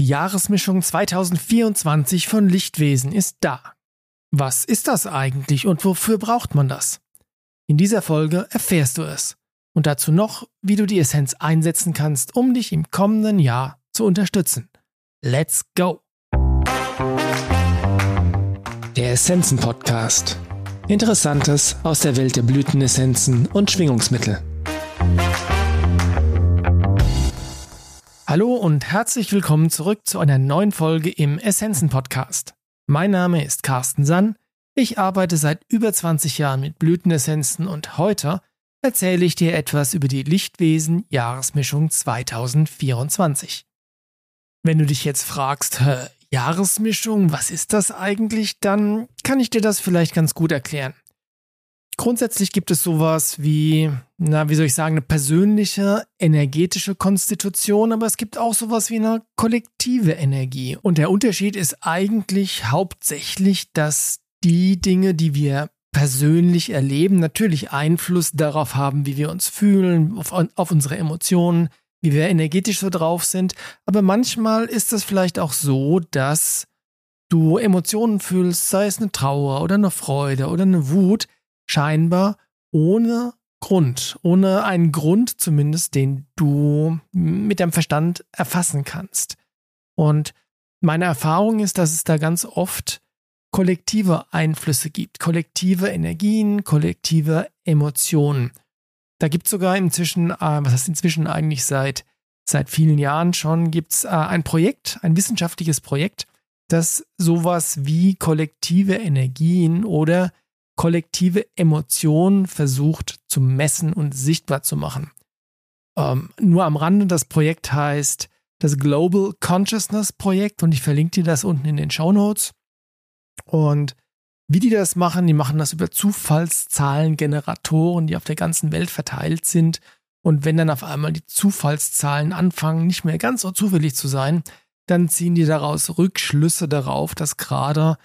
Die Jahresmischung 2024 von Lichtwesen ist da. Was ist das eigentlich und wofür braucht man das? In dieser Folge erfährst du es. Und dazu noch, wie du die Essenz einsetzen kannst, um dich im kommenden Jahr zu unterstützen. Let's go! Der Essenzen Podcast. Interessantes aus der Welt der Blütenessenzen und Schwingungsmittel. Hallo und herzlich willkommen zurück zu einer neuen Folge im Essenzen Podcast. Mein Name ist Carsten Sann. Ich arbeite seit über 20 Jahren mit Blütenessenzen und heute erzähle ich dir etwas über die Lichtwesen Jahresmischung 2024. Wenn du dich jetzt fragst, Jahresmischung, was ist das eigentlich, dann kann ich dir das vielleicht ganz gut erklären. Grundsätzlich gibt es sowas wie, na, wie soll ich sagen, eine persönliche energetische Konstitution, aber es gibt auch sowas wie eine kollektive Energie. Und der Unterschied ist eigentlich hauptsächlich, dass die Dinge, die wir persönlich erleben, natürlich Einfluss darauf haben, wie wir uns fühlen, auf, auf unsere Emotionen, wie wir energetisch so drauf sind. Aber manchmal ist es vielleicht auch so, dass du Emotionen fühlst, sei es eine Trauer oder eine Freude oder eine Wut, scheinbar ohne Grund, ohne einen Grund zumindest, den du mit deinem Verstand erfassen kannst. Und meine Erfahrung ist, dass es da ganz oft kollektive Einflüsse gibt, kollektive Energien, kollektive Emotionen. Da gibt es sogar inzwischen, äh, was heißt inzwischen eigentlich seit, seit vielen Jahren schon, gibt es äh, ein Projekt, ein wissenschaftliches Projekt, das sowas wie kollektive Energien oder kollektive Emotionen versucht zu messen und sichtbar zu machen. Ähm, nur am Rande, das Projekt heißt das Global Consciousness Projekt und ich verlinke dir das unten in den Show Notes. Und wie die das machen, die machen das über Zufallszahlengeneratoren, die auf der ganzen Welt verteilt sind. Und wenn dann auf einmal die Zufallszahlen anfangen, nicht mehr ganz so zufällig zu sein, dann ziehen die daraus Rückschlüsse darauf, dass gerade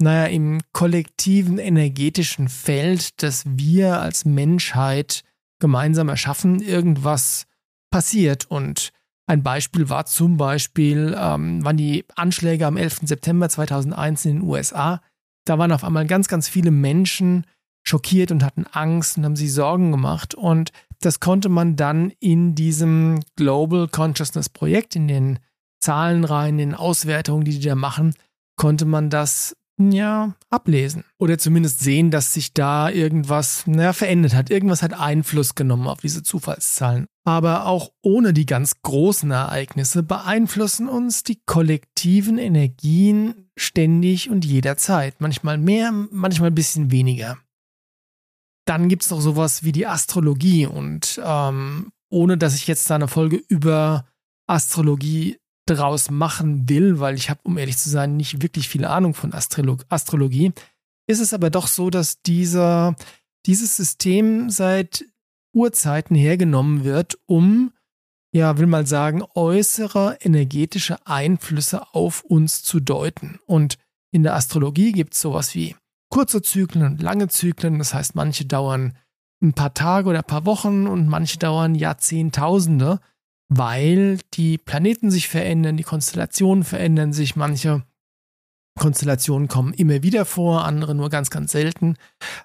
naja, im kollektiven energetischen Feld, das wir als Menschheit gemeinsam erschaffen, irgendwas passiert. Und ein Beispiel war zum Beispiel, ähm, waren die Anschläge am 11. September 2001 in den USA. Da waren auf einmal ganz, ganz viele Menschen schockiert und hatten Angst und haben sich Sorgen gemacht. Und das konnte man dann in diesem Global Consciousness Projekt, in den Zahlenreihen, in den Auswertungen, die die da machen, konnte man das ja, ablesen. Oder zumindest sehen, dass sich da irgendwas naja, verändert hat. Irgendwas hat Einfluss genommen auf diese Zufallszahlen. Aber auch ohne die ganz großen Ereignisse beeinflussen uns die kollektiven Energien ständig und jederzeit. Manchmal mehr, manchmal ein bisschen weniger. Dann gibt es noch sowas wie die Astrologie. Und ähm, ohne dass ich jetzt da eine Folge über Astrologie draus machen will, weil ich habe, um ehrlich zu sein, nicht wirklich viel Ahnung von Astrolo Astrologie, ist es aber doch so, dass dieser, dieses System seit Urzeiten hergenommen wird, um, ja, will mal sagen, äußere energetische Einflüsse auf uns zu deuten. Und in der Astrologie gibt es sowas wie kurze Zyklen und lange Zyklen. Das heißt, manche dauern ein paar Tage oder ein paar Wochen und manche dauern Jahrzehntausende weil die Planeten sich verändern, die Konstellationen verändern sich, manche Konstellationen kommen immer wieder vor, andere nur ganz, ganz selten.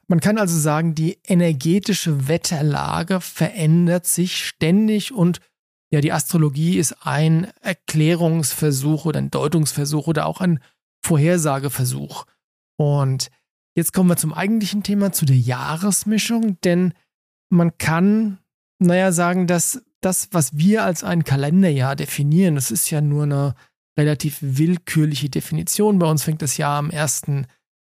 Man kann also sagen, die energetische Wetterlage verändert sich ständig und ja, die Astrologie ist ein Erklärungsversuch oder ein Deutungsversuch oder auch ein Vorhersageversuch. Und jetzt kommen wir zum eigentlichen Thema, zu der Jahresmischung, denn man kann, naja, sagen, dass das, was wir als ein Kalenderjahr definieren, das ist ja nur eine relativ willkürliche Definition. Bei uns fängt das Jahr am 1.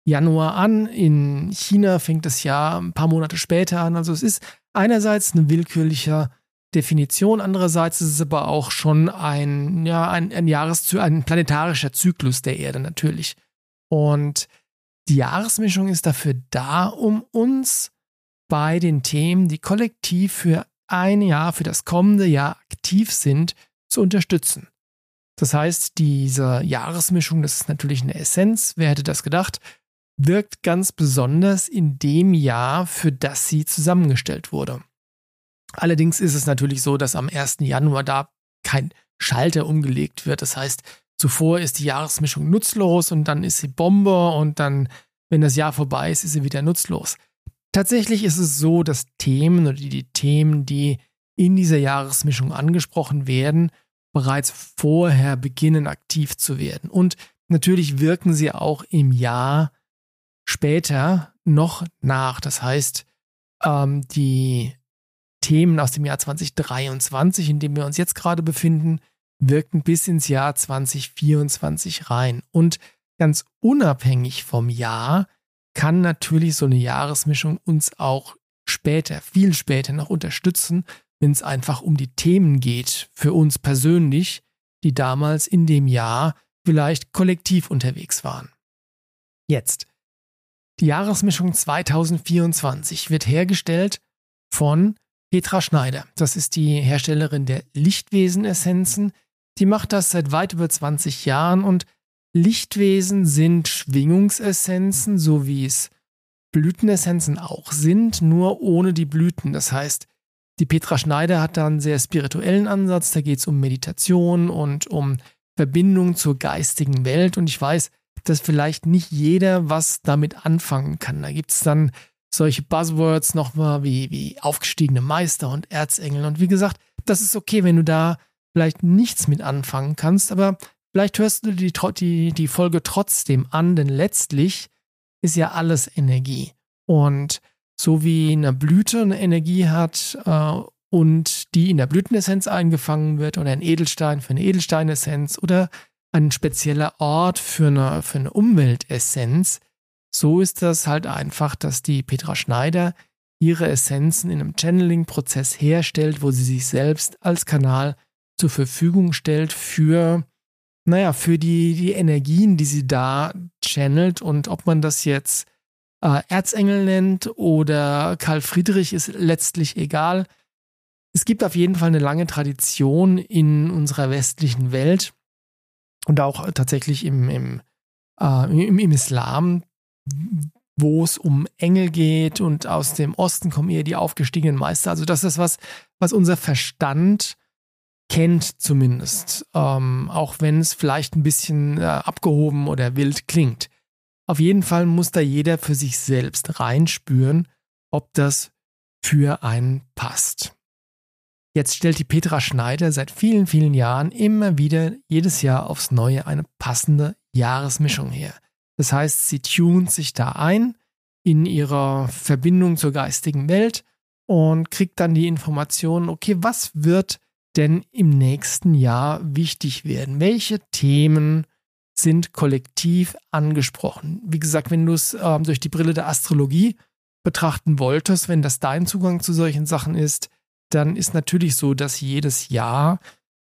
Januar an. In China fängt das Jahr ein paar Monate später an. Also es ist einerseits eine willkürliche Definition, andererseits ist es aber auch schon ein, ja, ein, ein Jahreszyklus, ein planetarischer Zyklus der Erde natürlich. Und die Jahresmischung ist dafür da, um uns bei den Themen, die kollektiv für ein Jahr für das kommende Jahr aktiv sind, zu unterstützen. Das heißt, diese Jahresmischung, das ist natürlich eine Essenz, wer hätte das gedacht, wirkt ganz besonders in dem Jahr, für das sie zusammengestellt wurde. Allerdings ist es natürlich so, dass am 1. Januar da kein Schalter umgelegt wird. Das heißt, zuvor ist die Jahresmischung nutzlos und dann ist sie Bombe und dann, wenn das Jahr vorbei ist, ist sie wieder nutzlos. Tatsächlich ist es so, dass Themen oder die, Themen, die in dieser Jahresmischung angesprochen werden, bereits vorher beginnen aktiv zu werden. Und natürlich wirken sie auch im Jahr später noch nach. Das heißt, ähm, die Themen aus dem Jahr 2023, in dem wir uns jetzt gerade befinden, wirken bis ins Jahr 2024 rein. Und ganz unabhängig vom Jahr kann natürlich so eine Jahresmischung uns auch später, viel später noch unterstützen, wenn es einfach um die Themen geht, für uns persönlich, die damals in dem Jahr vielleicht kollektiv unterwegs waren. Jetzt. Die Jahresmischung 2024 wird hergestellt von Petra Schneider. Das ist die Herstellerin der Lichtwesen-Essenzen. Die macht das seit weit über 20 Jahren und Lichtwesen sind Schwingungsessenzen, so wie es Blütenessenzen auch sind, nur ohne die Blüten. Das heißt, die Petra Schneider hat da einen sehr spirituellen Ansatz. Da geht es um Meditation und um Verbindung zur geistigen Welt. Und ich weiß, dass vielleicht nicht jeder was damit anfangen kann. Da gibt es dann solche Buzzwords nochmal wie, wie aufgestiegene Meister und Erzengel. Und wie gesagt, das ist okay, wenn du da vielleicht nichts mit anfangen kannst, aber vielleicht hörst du die, die, die Folge trotzdem an, denn letztlich ist ja alles Energie. Und so wie eine Blüte eine Energie hat äh, und die in der Blütenessenz eingefangen wird oder ein Edelstein für eine Edelsteinessenz oder ein spezieller Ort für eine, für eine Umweltessenz, so ist das halt einfach, dass die Petra Schneider ihre Essenzen in einem Channeling-Prozess herstellt, wo sie sich selbst als Kanal zur Verfügung stellt für, naja, für die, die Energien, die sie da channelt und ob man das jetzt äh, Erzengel nennt oder Karl Friedrich ist letztlich egal. Es gibt auf jeden Fall eine lange Tradition in unserer westlichen Welt und auch tatsächlich im, im, äh, im, im Islam, wo es um Engel geht und aus dem Osten kommen eher die aufgestiegenen Meister. Also das ist was, was unser Verstand kennt zumindest, ähm, auch wenn es vielleicht ein bisschen äh, abgehoben oder wild klingt. Auf jeden Fall muss da jeder für sich selbst reinspüren, ob das für einen passt. Jetzt stellt die Petra Schneider seit vielen, vielen Jahren immer wieder jedes Jahr aufs Neue eine passende Jahresmischung her. Das heißt, sie tunt sich da ein in ihrer Verbindung zur geistigen Welt und kriegt dann die Informationen, okay, was wird denn im nächsten Jahr wichtig werden? Welche Themen sind kollektiv angesprochen. Wie gesagt, wenn du es ähm, durch die Brille der Astrologie betrachten wolltest, wenn das dein Zugang zu solchen Sachen ist, dann ist natürlich so, dass jedes Jahr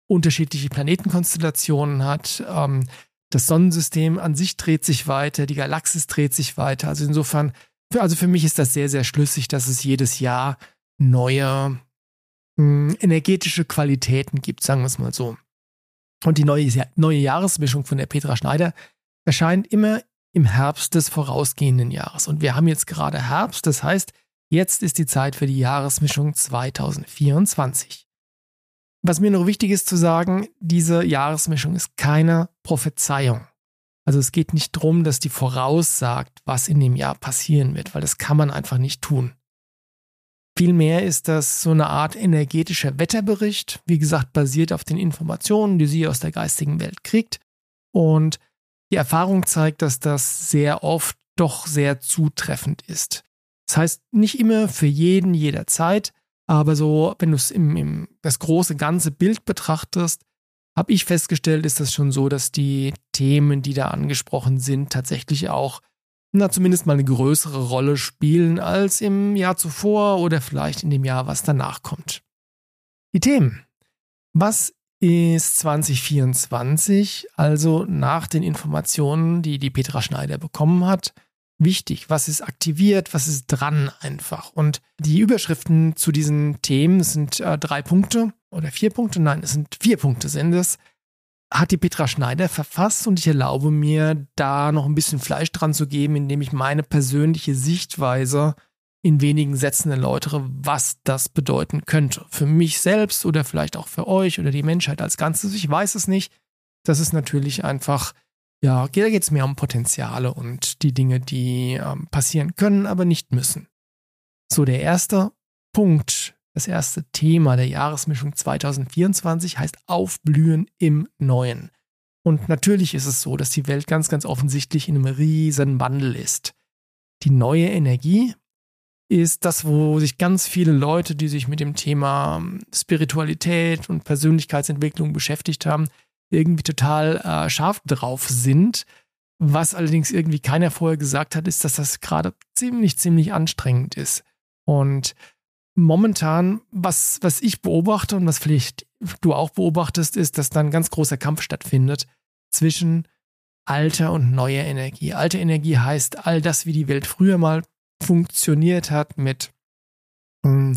unterschiedliche Planetenkonstellationen hat. Ähm, das Sonnensystem an sich dreht sich weiter, die Galaxis dreht sich weiter. Also insofern, für, also für mich ist das sehr, sehr schlüssig, dass es jedes Jahr neue energetische Qualitäten gibt, sagen wir es mal so. Und die neue, neue Jahresmischung von der Petra Schneider erscheint immer im Herbst des vorausgehenden Jahres. Und wir haben jetzt gerade Herbst, das heißt, jetzt ist die Zeit für die Jahresmischung 2024. Was mir noch wichtig ist zu sagen, diese Jahresmischung ist keine Prophezeiung. Also es geht nicht darum, dass die voraussagt, was in dem Jahr passieren wird, weil das kann man einfach nicht tun. Vielmehr ist das so eine Art energetischer Wetterbericht, wie gesagt, basiert auf den Informationen, die sie aus der geistigen Welt kriegt. Und die Erfahrung zeigt, dass das sehr oft doch sehr zutreffend ist. Das heißt, nicht immer für jeden jederzeit, aber so, wenn du es im, im das große ganze Bild betrachtest, habe ich festgestellt, ist das schon so, dass die Themen, die da angesprochen sind, tatsächlich auch na, zumindest mal eine größere Rolle spielen als im Jahr zuvor oder vielleicht in dem Jahr, was danach kommt. Die Themen. Was ist 2024, also nach den Informationen, die die Petra Schneider bekommen hat, wichtig? Was ist aktiviert? Was ist dran einfach? Und die Überschriften zu diesen Themen sind äh, drei Punkte oder vier Punkte. Nein, es sind vier Punkte sind es hat die Petra Schneider verfasst und ich erlaube mir, da noch ein bisschen Fleisch dran zu geben, indem ich meine persönliche Sichtweise in wenigen Sätzen erläutere, was das bedeuten könnte. Für mich selbst oder vielleicht auch für euch oder die Menschheit als Ganzes. Ich weiß es nicht. das ist natürlich einfach, ja, da geht es mehr um Potenziale und die Dinge, die ähm, passieren können, aber nicht müssen. So, der erste Punkt, das erste Thema der Jahresmischung 2024 heißt Aufblühen im Neuen. Und natürlich ist es so, dass die Welt ganz, ganz offensichtlich in einem riesen Wandel ist. Die neue Energie ist das, wo sich ganz viele Leute, die sich mit dem Thema ähm, Spiritualität und Persönlichkeitsentwicklung beschäftigt haben, irgendwie total äh, scharf drauf sind. Was allerdings irgendwie keiner vorher gesagt hat, ist, dass das gerade ziemlich, ziemlich anstrengend ist. Und momentan, was, was ich beobachte und was vielleicht du auch beobachtest, ist, dass da ein ganz großer Kampf stattfindet zwischen alter und neuer Energie. Alte Energie heißt all das, wie die Welt früher mal funktioniert hat mit hm,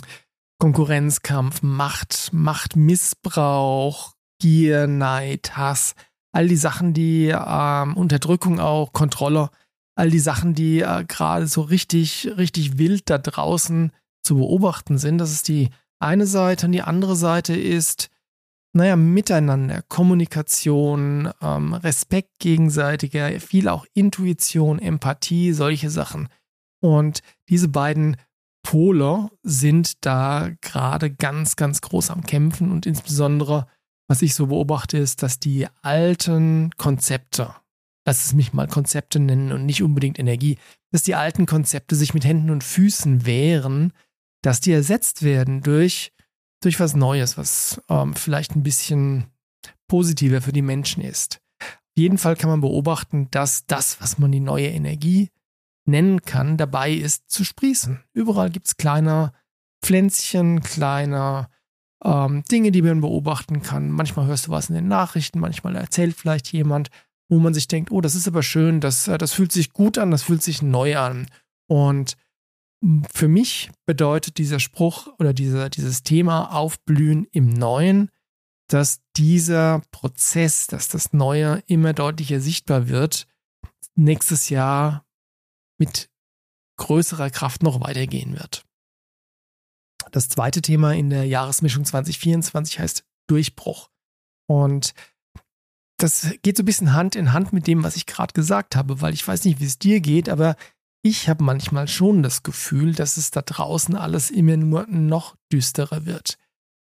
Konkurrenzkampf, Macht, Machtmissbrauch, Gier, Neid, Hass, all die Sachen, die ähm, Unterdrückung auch, Kontrolle, all die Sachen, die äh, gerade so richtig, richtig wild da draußen zu beobachten sind. Das ist die eine Seite und die andere Seite ist, naja, Miteinander, Kommunikation, ähm, Respekt gegenseitiger, viel auch Intuition, Empathie, solche Sachen. Und diese beiden Pole sind da gerade ganz, ganz groß am Kämpfen und insbesondere, was ich so beobachte, ist, dass die alten Konzepte, lass es mich mal Konzepte nennen und nicht unbedingt Energie, dass die alten Konzepte sich mit Händen und Füßen wehren, dass die ersetzt werden durch, durch was Neues, was ähm, vielleicht ein bisschen positiver für die Menschen ist. Auf jeden Fall kann man beobachten, dass das, was man die neue Energie nennen kann, dabei ist zu sprießen. Überall gibt es kleine Pflänzchen, kleine ähm, Dinge, die man beobachten kann. Manchmal hörst du was in den Nachrichten, manchmal erzählt vielleicht jemand, wo man sich denkt, oh, das ist aber schön, das, äh, das fühlt sich gut an, das fühlt sich neu an. Und für mich bedeutet dieser Spruch oder dieser, dieses Thema Aufblühen im Neuen, dass dieser Prozess, dass das Neue immer deutlicher sichtbar wird, nächstes Jahr mit größerer Kraft noch weitergehen wird. Das zweite Thema in der Jahresmischung 2024 heißt Durchbruch. Und das geht so ein bisschen Hand in Hand mit dem, was ich gerade gesagt habe, weil ich weiß nicht, wie es dir geht, aber ich habe manchmal schon das Gefühl, dass es da draußen alles immer nur noch düsterer wird.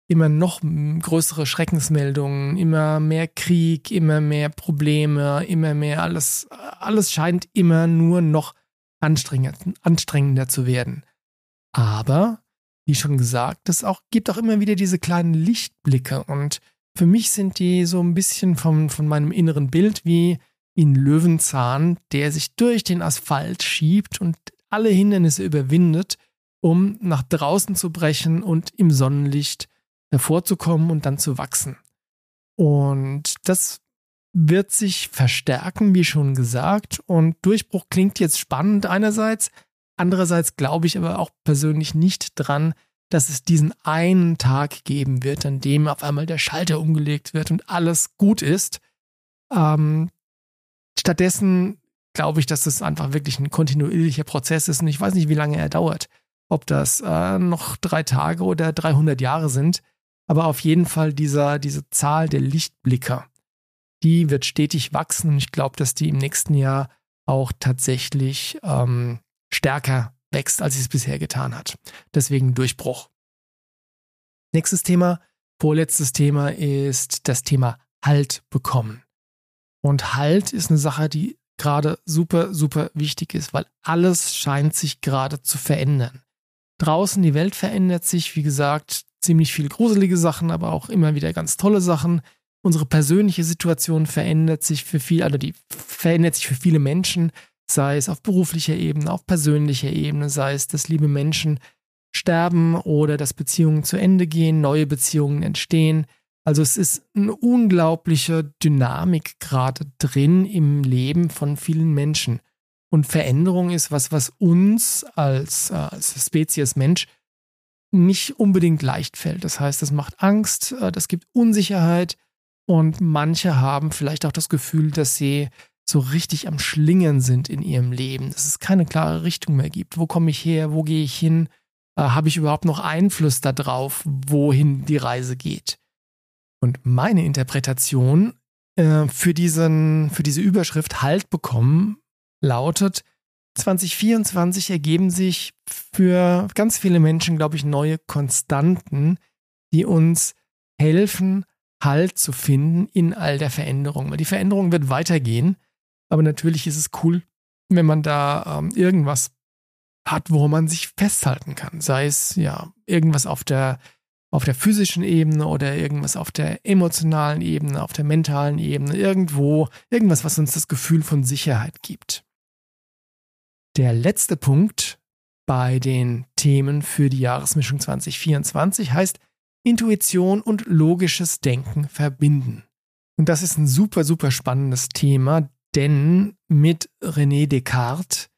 Immer noch größere Schreckensmeldungen, immer mehr Krieg, immer mehr Probleme, immer mehr alles, alles scheint immer nur noch anstrengender, anstrengender zu werden. Aber, wie schon gesagt, es auch, gibt auch immer wieder diese kleinen Lichtblicke und für mich sind die so ein bisschen vom, von meinem inneren Bild wie in Löwenzahn, der sich durch den Asphalt schiebt und alle Hindernisse überwindet, um nach draußen zu brechen und im Sonnenlicht hervorzukommen und dann zu wachsen. Und das wird sich verstärken, wie schon gesagt. Und Durchbruch klingt jetzt spannend einerseits. Andererseits glaube ich aber auch persönlich nicht dran, dass es diesen einen Tag geben wird, an dem auf einmal der Schalter umgelegt wird und alles gut ist. Ähm, Stattdessen glaube ich, dass das einfach wirklich ein kontinuierlicher Prozess ist und ich weiß nicht, wie lange er dauert. Ob das äh, noch drei Tage oder 300 Jahre sind. Aber auf jeden Fall dieser, diese Zahl der Lichtblicker, die wird stetig wachsen und ich glaube, dass die im nächsten Jahr auch tatsächlich ähm, stärker wächst, als sie es bisher getan hat. Deswegen Durchbruch. Nächstes Thema, vorletztes Thema ist das Thema Halt bekommen. Und Halt ist eine Sache, die gerade super, super wichtig ist, weil alles scheint sich gerade zu verändern. Draußen die Welt verändert sich, wie gesagt, ziemlich viele gruselige Sachen, aber auch immer wieder ganz tolle Sachen. Unsere persönliche Situation verändert sich für viel, also die verändert sich für viele Menschen, sei es auf beruflicher Ebene, auf persönlicher Ebene, sei es, dass liebe Menschen sterben oder dass Beziehungen zu Ende gehen, neue Beziehungen entstehen. Also es ist eine unglaubliche Dynamik gerade drin im Leben von vielen Menschen. Und Veränderung ist was, was uns als, als Spezies Mensch nicht unbedingt leicht fällt. Das heißt, es macht Angst, äh, das gibt Unsicherheit und manche haben vielleicht auch das Gefühl, dass sie so richtig am Schlingern sind in ihrem Leben, dass es keine klare Richtung mehr gibt. Wo komme ich her? Wo gehe ich hin? Äh, Habe ich überhaupt noch Einfluss darauf, wohin die Reise geht? Und meine Interpretation äh, für, diesen, für diese Überschrift Halt bekommen lautet, 2024 ergeben sich für ganz viele Menschen, glaube ich, neue Konstanten, die uns helfen, Halt zu finden in all der Veränderung. Weil die Veränderung wird weitergehen, aber natürlich ist es cool, wenn man da ähm, irgendwas hat, wo man sich festhalten kann. Sei es ja irgendwas auf der, auf der physischen Ebene oder irgendwas auf der emotionalen Ebene, auf der mentalen Ebene, irgendwo, irgendwas, was uns das Gefühl von Sicherheit gibt. Der letzte Punkt bei den Themen für die Jahresmischung 2024 heißt Intuition und logisches Denken verbinden. Und das ist ein super, super spannendes Thema, denn mit René Descartes,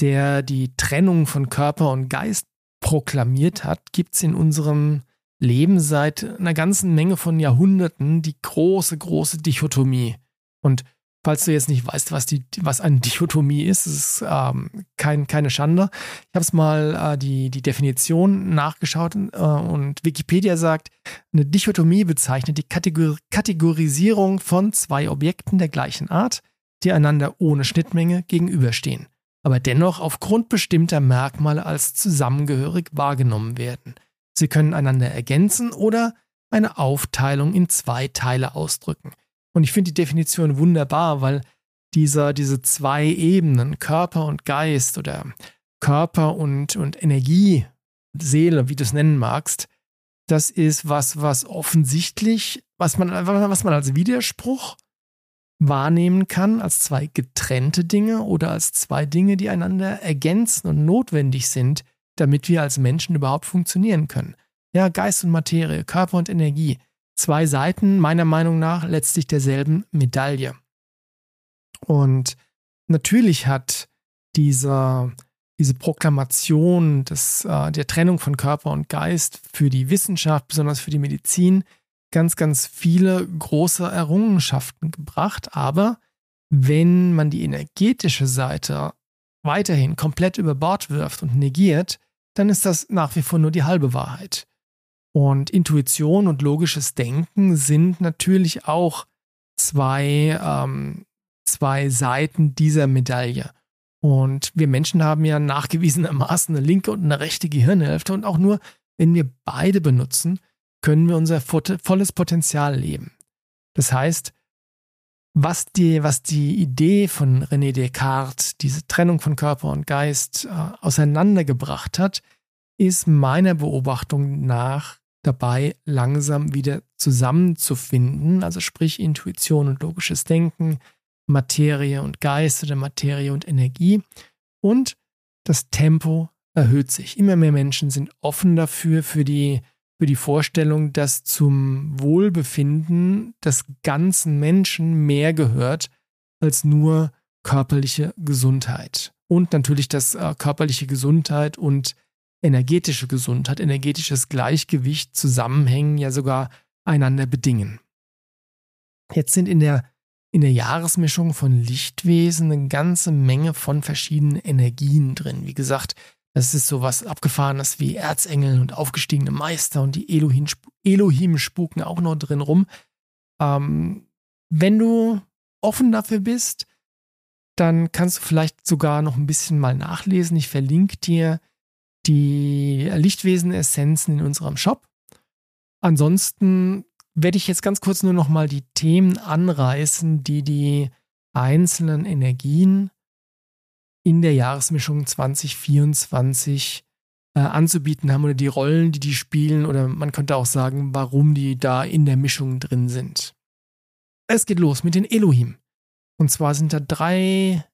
der die Trennung von Körper und Geist proklamiert hat, gibt es in unserem Leben seit einer ganzen Menge von Jahrhunderten die große, große Dichotomie. Und Falls du jetzt nicht weißt, was, die, was eine Dichotomie ist, ist ähm, kein, keine Schande. Ich habe es mal äh, die, die Definition nachgeschaut äh, und Wikipedia sagt, eine Dichotomie bezeichnet die Kategor Kategorisierung von zwei Objekten der gleichen Art, die einander ohne Schnittmenge gegenüberstehen, aber dennoch aufgrund bestimmter Merkmale als zusammengehörig wahrgenommen werden. Sie können einander ergänzen oder eine Aufteilung in zwei Teile ausdrücken. Und ich finde die Definition wunderbar, weil dieser, diese zwei Ebenen, Körper und Geist oder Körper und, und Energie, Seele, wie du es nennen magst, das ist was, was offensichtlich, was man, was man als Widerspruch wahrnehmen kann, als zwei getrennte Dinge oder als zwei Dinge, die einander ergänzen und notwendig sind, damit wir als Menschen überhaupt funktionieren können. Ja, Geist und Materie, Körper und Energie zwei Seiten meiner Meinung nach letztlich derselben Medaille. Und natürlich hat dieser, diese Proklamation des, äh, der Trennung von Körper und Geist für die Wissenschaft, besonders für die Medizin, ganz, ganz viele große Errungenschaften gebracht. Aber wenn man die energetische Seite weiterhin komplett über Bord wirft und negiert, dann ist das nach wie vor nur die halbe Wahrheit. Und Intuition und logisches Denken sind natürlich auch zwei, ähm, zwei Seiten dieser Medaille. Und wir Menschen haben ja nachgewiesenermaßen eine linke und eine rechte Gehirnhälfte. Und auch nur, wenn wir beide benutzen, können wir unser volles Potenzial leben. Das heißt, was die, was die Idee von René Descartes, diese Trennung von Körper und Geist, äh, auseinandergebracht hat, ist meiner Beobachtung nach dabei, langsam wieder zusammenzufinden, also sprich Intuition und logisches Denken, Materie und Geist oder Materie und Energie. Und das Tempo erhöht sich. Immer mehr Menschen sind offen dafür, für die, für die Vorstellung, dass zum Wohlbefinden des ganzen Menschen mehr gehört als nur körperliche Gesundheit. Und natürlich, dass äh, körperliche Gesundheit und energetische Gesundheit, energetisches Gleichgewicht zusammenhängen, ja sogar einander bedingen. Jetzt sind in der, in der Jahresmischung von Lichtwesen eine ganze Menge von verschiedenen Energien drin. Wie gesagt, das ist so was Abgefahrenes wie Erzengel und aufgestiegene Meister und die Elohim, Elohim spuken auch noch drin rum. Ähm, wenn du offen dafür bist, dann kannst du vielleicht sogar noch ein bisschen mal nachlesen. Ich verlinke dir die Lichtwesen-Essenzen in unserem Shop. Ansonsten werde ich jetzt ganz kurz nur noch mal die Themen anreißen, die die einzelnen Energien in der Jahresmischung 2024 äh, anzubieten haben oder die Rollen, die die spielen oder man könnte auch sagen, warum die da in der Mischung drin sind. Es geht los mit den Elohim. Und zwar sind da drei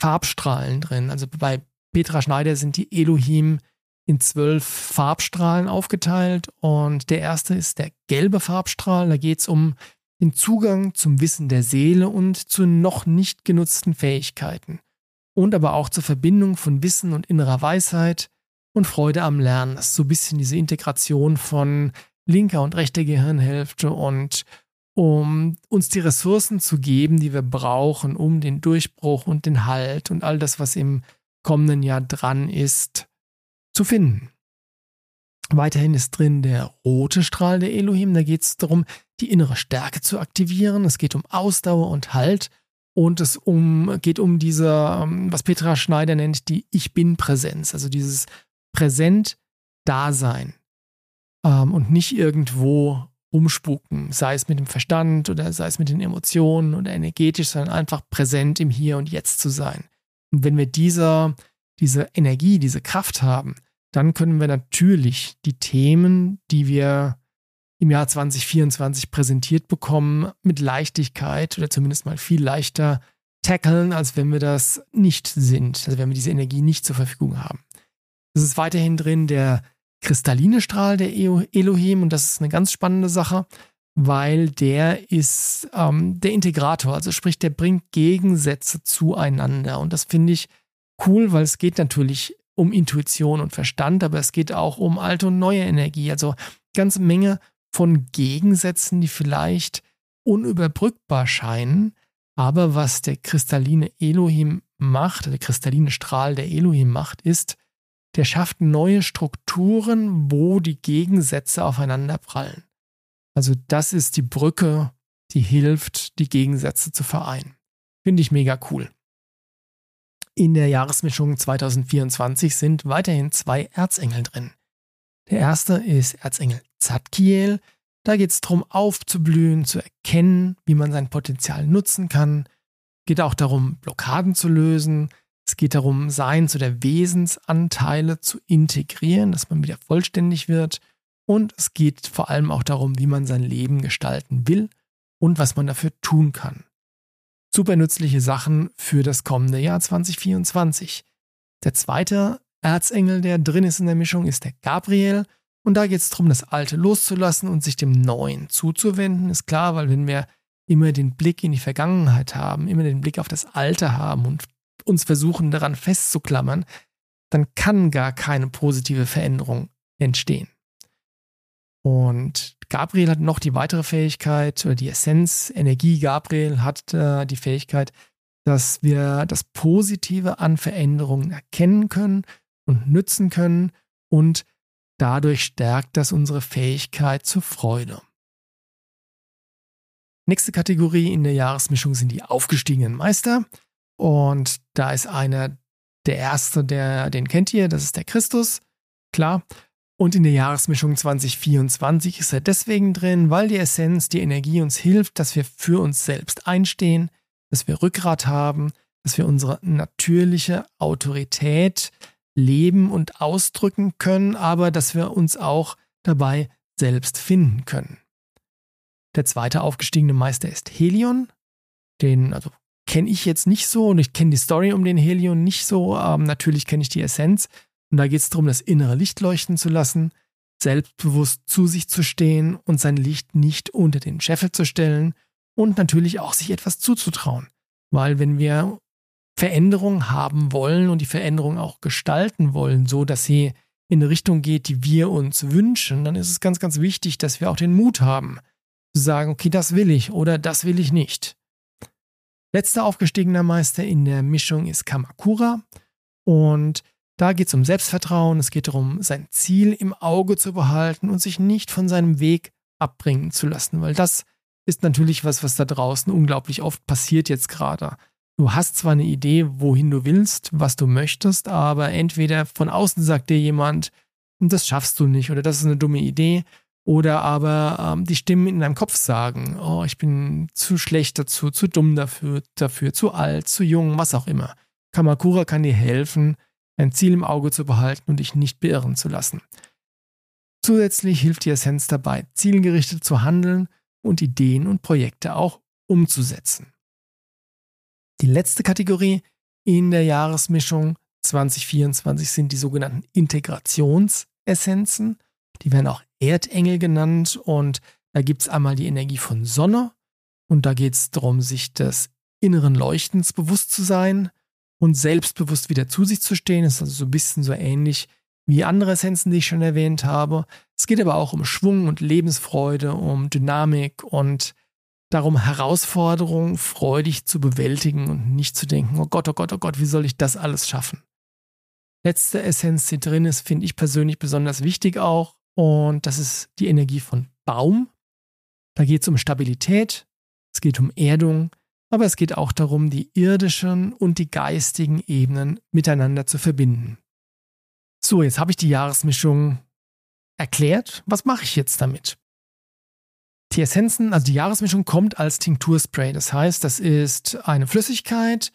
Farbstrahlen drin. Also bei Petra Schneider sind die Elohim in zwölf Farbstrahlen aufgeteilt und der erste ist der gelbe Farbstrahl. Da geht es um den Zugang zum Wissen der Seele und zu noch nicht genutzten Fähigkeiten und aber auch zur Verbindung von Wissen und innerer Weisheit und Freude am Lernen. Das ist so ein bisschen diese Integration von linker und rechter Gehirnhälfte und um uns die Ressourcen zu geben, die wir brauchen, um den Durchbruch und den Halt und all das, was im kommenden Jahr dran ist, zu finden. Weiterhin ist drin der rote Strahl der Elohim. Da geht es darum, die innere Stärke zu aktivieren. Es geht um Ausdauer und Halt. Und es um, geht um diese, ähm, was Petra Schneider nennt, die Ich Bin-Präsenz. Also dieses Präsent-Dasein. Ähm, und nicht irgendwo rumspuken, sei es mit dem Verstand oder sei es mit den Emotionen oder energetisch, sondern einfach präsent im Hier und Jetzt zu sein. Und wenn wir diese, diese Energie, diese Kraft haben, dann können wir natürlich die Themen, die wir im Jahr 2024 präsentiert bekommen, mit Leichtigkeit oder zumindest mal viel leichter tackeln, als wenn wir das nicht sind, also wenn wir diese Energie nicht zur Verfügung haben. Es ist weiterhin drin der kristalline Strahl der Elohim und das ist eine ganz spannende Sache, weil der ist ähm, der Integrator, also sprich, der bringt Gegensätze zueinander und das finde ich cool, weil es geht natürlich um Intuition und Verstand, aber es geht auch um alte und neue Energie, also ganze Menge von Gegensätzen, die vielleicht unüberbrückbar scheinen, aber was der kristalline Elohim macht, der kristalline Strahl der Elohim macht, ist, der schafft neue Strukturen, wo die Gegensätze aufeinander prallen. Also das ist die Brücke, die hilft, die Gegensätze zu vereinen. Finde ich mega cool. In der Jahresmischung 2024 sind weiterhin zwei Erzengel drin. Der erste ist Erzengel Zadkiel. Da geht es darum, aufzublühen, zu erkennen, wie man sein Potenzial nutzen kann. Geht auch darum, Blockaden zu lösen. Es geht darum, Seins- oder Wesensanteile zu integrieren, dass man wieder vollständig wird. Und es geht vor allem auch darum, wie man sein Leben gestalten will und was man dafür tun kann. Super nützliche Sachen für das kommende Jahr 2024. Der zweite Erzengel, der drin ist in der Mischung, ist der Gabriel. Und da geht es darum, das Alte loszulassen und sich dem Neuen zuzuwenden. Ist klar, weil wenn wir immer den Blick in die Vergangenheit haben, immer den Blick auf das Alte haben und uns versuchen daran festzuklammern, dann kann gar keine positive Veränderung entstehen. Und Gabriel hat noch die weitere Fähigkeit, oder die Essenz, Energie Gabriel hat äh, die Fähigkeit, dass wir das Positive an Veränderungen erkennen können und nützen können und dadurch stärkt das unsere Fähigkeit zur Freude. Nächste Kategorie in der Jahresmischung sind die aufgestiegenen Meister. Und da ist einer, der erste, der, den kennt ihr, das ist der Christus, klar. Und in der Jahresmischung 2024 ist er deswegen drin, weil die Essenz, die Energie uns hilft, dass wir für uns selbst einstehen, dass wir Rückgrat haben, dass wir unsere natürliche Autorität leben und ausdrücken können, aber dass wir uns auch dabei selbst finden können. Der zweite aufgestiegene Meister ist Helion. Den also kenne ich jetzt nicht so und ich kenne die Story um den Helion nicht so. Ähm, natürlich kenne ich die Essenz. Und da geht es darum, das innere Licht leuchten zu lassen, selbstbewusst zu sich zu stehen und sein Licht nicht unter den Scheffel zu stellen und natürlich auch sich etwas zuzutrauen. Weil wenn wir Veränderung haben wollen und die Veränderung auch gestalten wollen, so dass sie in eine Richtung geht, die wir uns wünschen, dann ist es ganz, ganz wichtig, dass wir auch den Mut haben, zu sagen, okay, das will ich oder das will ich nicht. Letzter aufgestiegener Meister in der Mischung ist Kamakura. Und da geht es um Selbstvertrauen, es geht darum, sein Ziel im Auge zu behalten und sich nicht von seinem Weg abbringen zu lassen, weil das ist natürlich was, was da draußen unglaublich oft passiert jetzt gerade du hast zwar eine Idee, wohin du willst, was du möchtest, aber entweder von außen sagt dir jemand, das schaffst du nicht oder das ist eine dumme Idee, oder aber ähm, die Stimmen in deinem Kopf sagen, oh, ich bin zu schlecht dazu, zu dumm dafür, dafür, zu alt, zu jung, was auch immer. Kamakura kann dir helfen, ein Ziel im Auge zu behalten und dich nicht beirren zu lassen. Zusätzlich hilft die Essenz dabei, zielgerichtet zu handeln und Ideen und Projekte auch umzusetzen. Die letzte Kategorie in der Jahresmischung 2024 sind die sogenannten Integrationsessenzen. Die werden auch Erdengel genannt und da gibt es einmal die Energie von Sonne und da geht es darum, sich des inneren Leuchtens bewusst zu sein und selbstbewusst wieder zu sich zu stehen. Das ist also so ein bisschen so ähnlich wie andere Essenzen, die ich schon erwähnt habe. Es geht aber auch um Schwung und Lebensfreude, um Dynamik und darum, Herausforderungen freudig zu bewältigen und nicht zu denken, oh Gott, oh Gott, oh Gott, wie soll ich das alles schaffen? Letzte Essenz, die drin ist, finde ich persönlich besonders wichtig auch. Und das ist die Energie von Baum. Da geht es um Stabilität, es geht um Erdung, aber es geht auch darum, die irdischen und die geistigen Ebenen miteinander zu verbinden. So, jetzt habe ich die Jahresmischung erklärt. Was mache ich jetzt damit? Die Essenzen, also die Jahresmischung kommt als Tinkturspray. Das heißt, das ist eine Flüssigkeit,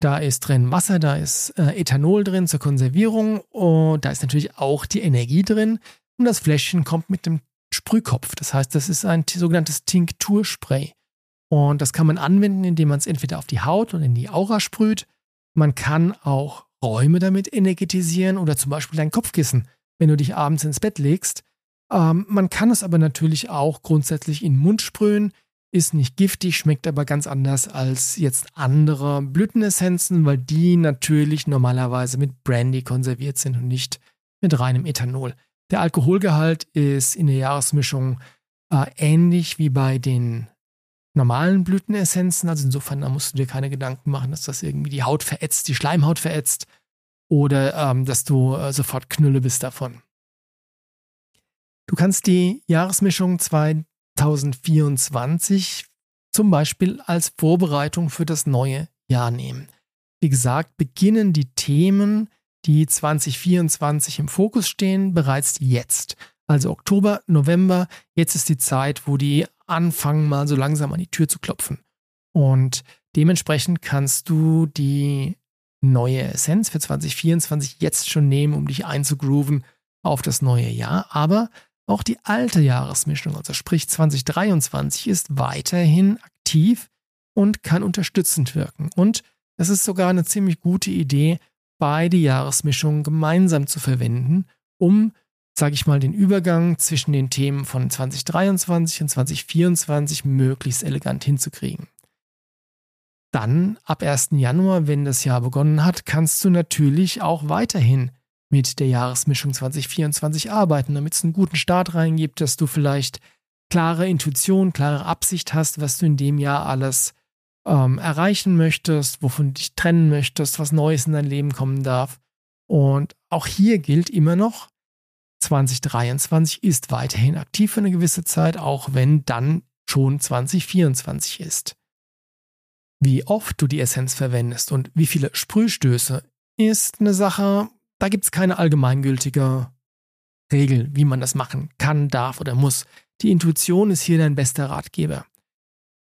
da ist drin Wasser, da ist äh, Ethanol drin zur Konservierung und da ist natürlich auch die Energie drin. Und das Fläschchen kommt mit dem Sprühkopf. Das heißt, das ist ein sogenanntes Tinkturspray. Und das kann man anwenden, indem man es entweder auf die Haut oder in die Aura sprüht. Man kann auch Räume damit energetisieren oder zum Beispiel dein Kopfkissen, wenn du dich abends ins Bett legst. Ähm, man kann es aber natürlich auch grundsätzlich in den Mund sprühen, ist nicht giftig, schmeckt aber ganz anders als jetzt andere Blütenessenzen, weil die natürlich normalerweise mit Brandy konserviert sind und nicht mit reinem Ethanol. Der Alkoholgehalt ist in der Jahresmischung äh, ähnlich wie bei den normalen Blütenessenzen. Also insofern da musst du dir keine Gedanken machen, dass das irgendwie die Haut verätzt, die Schleimhaut verätzt oder ähm, dass du äh, sofort Knülle bist davon. Du kannst die Jahresmischung 2024 zum Beispiel als Vorbereitung für das neue Jahr nehmen. Wie gesagt, beginnen die Themen, die 2024 im Fokus stehen, bereits jetzt. Also Oktober, November, jetzt ist die Zeit, wo die anfangen, mal so langsam an die Tür zu klopfen. Und dementsprechend kannst du die neue Essenz für 2024 jetzt schon nehmen, um dich einzugrooven auf das neue Jahr. Aber auch die alte Jahresmischung, also sprich 2023, ist weiterhin aktiv und kann unterstützend wirken. Und es ist sogar eine ziemlich gute Idee, beide Jahresmischungen gemeinsam zu verwenden, um sage ich mal, den Übergang zwischen den Themen von 2023 und 2024 möglichst elegant hinzukriegen. Dann, ab 1. Januar, wenn das Jahr begonnen hat, kannst du natürlich auch weiterhin mit der Jahresmischung 2024 arbeiten, damit es einen guten Start reingibt, dass du vielleicht klare Intuition, klare Absicht hast, was du in dem Jahr alles ähm, erreichen möchtest, wovon du dich trennen möchtest, was Neues in dein Leben kommen darf. Und auch hier gilt immer noch, 2023 ist weiterhin aktiv für eine gewisse Zeit, auch wenn dann schon 2024 ist. Wie oft du die Essenz verwendest und wie viele Sprühstöße ist eine Sache, da gibt es keine allgemeingültige Regel, wie man das machen kann, darf oder muss. Die Intuition ist hier dein bester Ratgeber.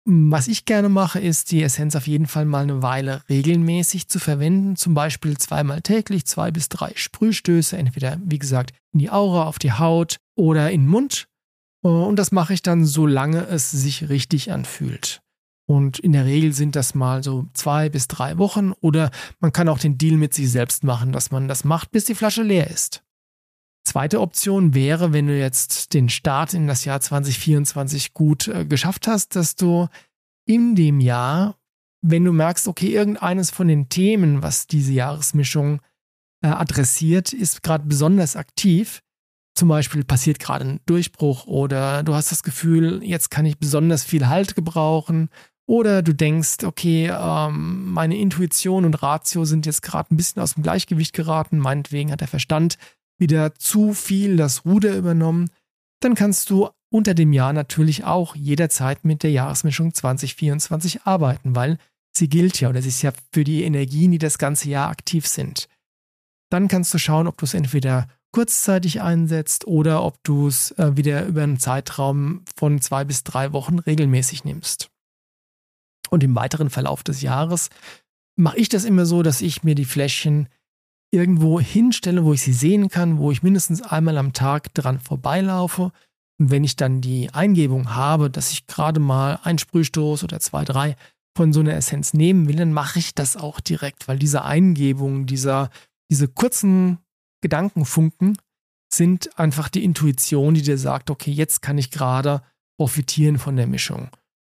Was ich gerne mache, ist, die Essenz auf jeden Fall mal eine Weile regelmäßig zu verwenden. Zum Beispiel zweimal täglich, zwei bis drei Sprühstöße, entweder, wie gesagt, in die Aura, auf die Haut oder in den Mund. Und das mache ich dann, solange es sich richtig anfühlt. Und in der Regel sind das mal so zwei bis drei Wochen oder man kann auch den Deal mit sich selbst machen, dass man das macht, bis die Flasche leer ist. Zweite Option wäre, wenn du jetzt den Start in das Jahr 2024 gut äh, geschafft hast, dass du in dem Jahr, wenn du merkst, okay, irgendeines von den Themen, was diese Jahresmischung äh, adressiert, ist gerade besonders aktiv, zum Beispiel passiert gerade ein Durchbruch oder du hast das Gefühl, jetzt kann ich besonders viel Halt gebrauchen oder du denkst, okay, ähm, meine Intuition und Ratio sind jetzt gerade ein bisschen aus dem Gleichgewicht geraten, meinetwegen hat der Verstand wieder zu viel das Ruder übernommen, dann kannst du unter dem Jahr natürlich auch jederzeit mit der Jahresmischung 2024 arbeiten, weil sie gilt ja oder sie ist ja für die Energien, die das ganze Jahr aktiv sind. Dann kannst du schauen, ob du es entweder kurzzeitig einsetzt oder ob du es äh, wieder über einen Zeitraum von zwei bis drei Wochen regelmäßig nimmst. Und im weiteren Verlauf des Jahres mache ich das immer so, dass ich mir die Fläschchen irgendwo hinstelle, wo ich sie sehen kann, wo ich mindestens einmal am Tag dran vorbeilaufe. Und wenn ich dann die Eingebung habe, dass ich gerade mal ein Sprühstoß oder zwei, drei von so einer Essenz nehmen will, dann mache ich das auch direkt, weil diese Eingebung, dieser, diese kurzen Gedankenfunken sind einfach die Intuition, die dir sagt, okay, jetzt kann ich gerade profitieren von der Mischung.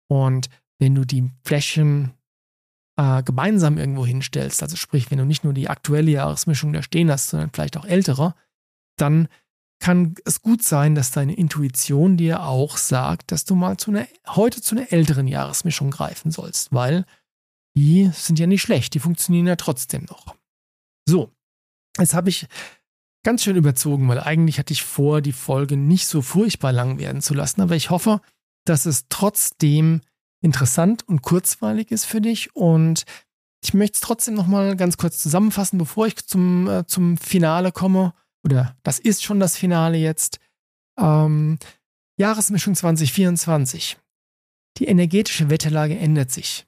Und wenn du die Fläschchen äh, gemeinsam irgendwo hinstellst, also sprich, wenn du nicht nur die aktuelle Jahresmischung da stehen hast, sondern vielleicht auch ältere, dann kann es gut sein, dass deine Intuition dir auch sagt, dass du mal zu einer, heute zu einer älteren Jahresmischung greifen sollst, weil die sind ja nicht schlecht, die funktionieren ja trotzdem noch. So, jetzt habe ich ganz schön überzogen, weil eigentlich hatte ich vor, die Folge nicht so furchtbar lang werden zu lassen, aber ich hoffe, dass es trotzdem interessant und kurzweilig ist für dich. Und ich möchte es trotzdem nochmal ganz kurz zusammenfassen, bevor ich zum, äh, zum Finale komme. Oder das ist schon das Finale jetzt. Ähm, Jahresmischung 2024. Die energetische Wetterlage ändert sich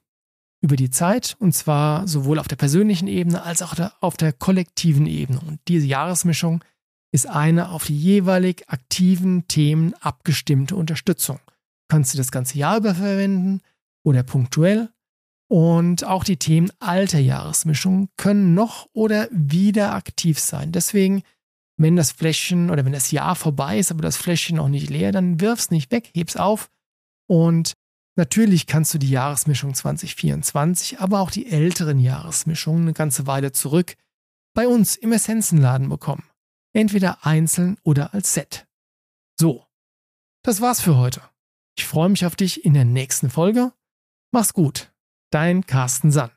über die Zeit und zwar sowohl auf der persönlichen Ebene als auch auf der kollektiven Ebene. Und diese Jahresmischung ist eine auf die jeweilig aktiven Themen abgestimmte Unterstützung. Kannst du das ganze Jahr über verwenden oder punktuell. Und auch die Themen alter Jahresmischungen können noch oder wieder aktiv sein. Deswegen, wenn das Fläschchen oder wenn das Jahr vorbei ist, aber das Fläschchen noch nicht leer, dann wirf's nicht weg, heb's auf und Natürlich kannst du die Jahresmischung 2024, aber auch die älteren Jahresmischungen eine ganze Weile zurück bei uns im Essenzenladen bekommen. Entweder einzeln oder als Set. So, das war's für heute. Ich freue mich auf dich in der nächsten Folge. Mach's gut. Dein Carsten Sann.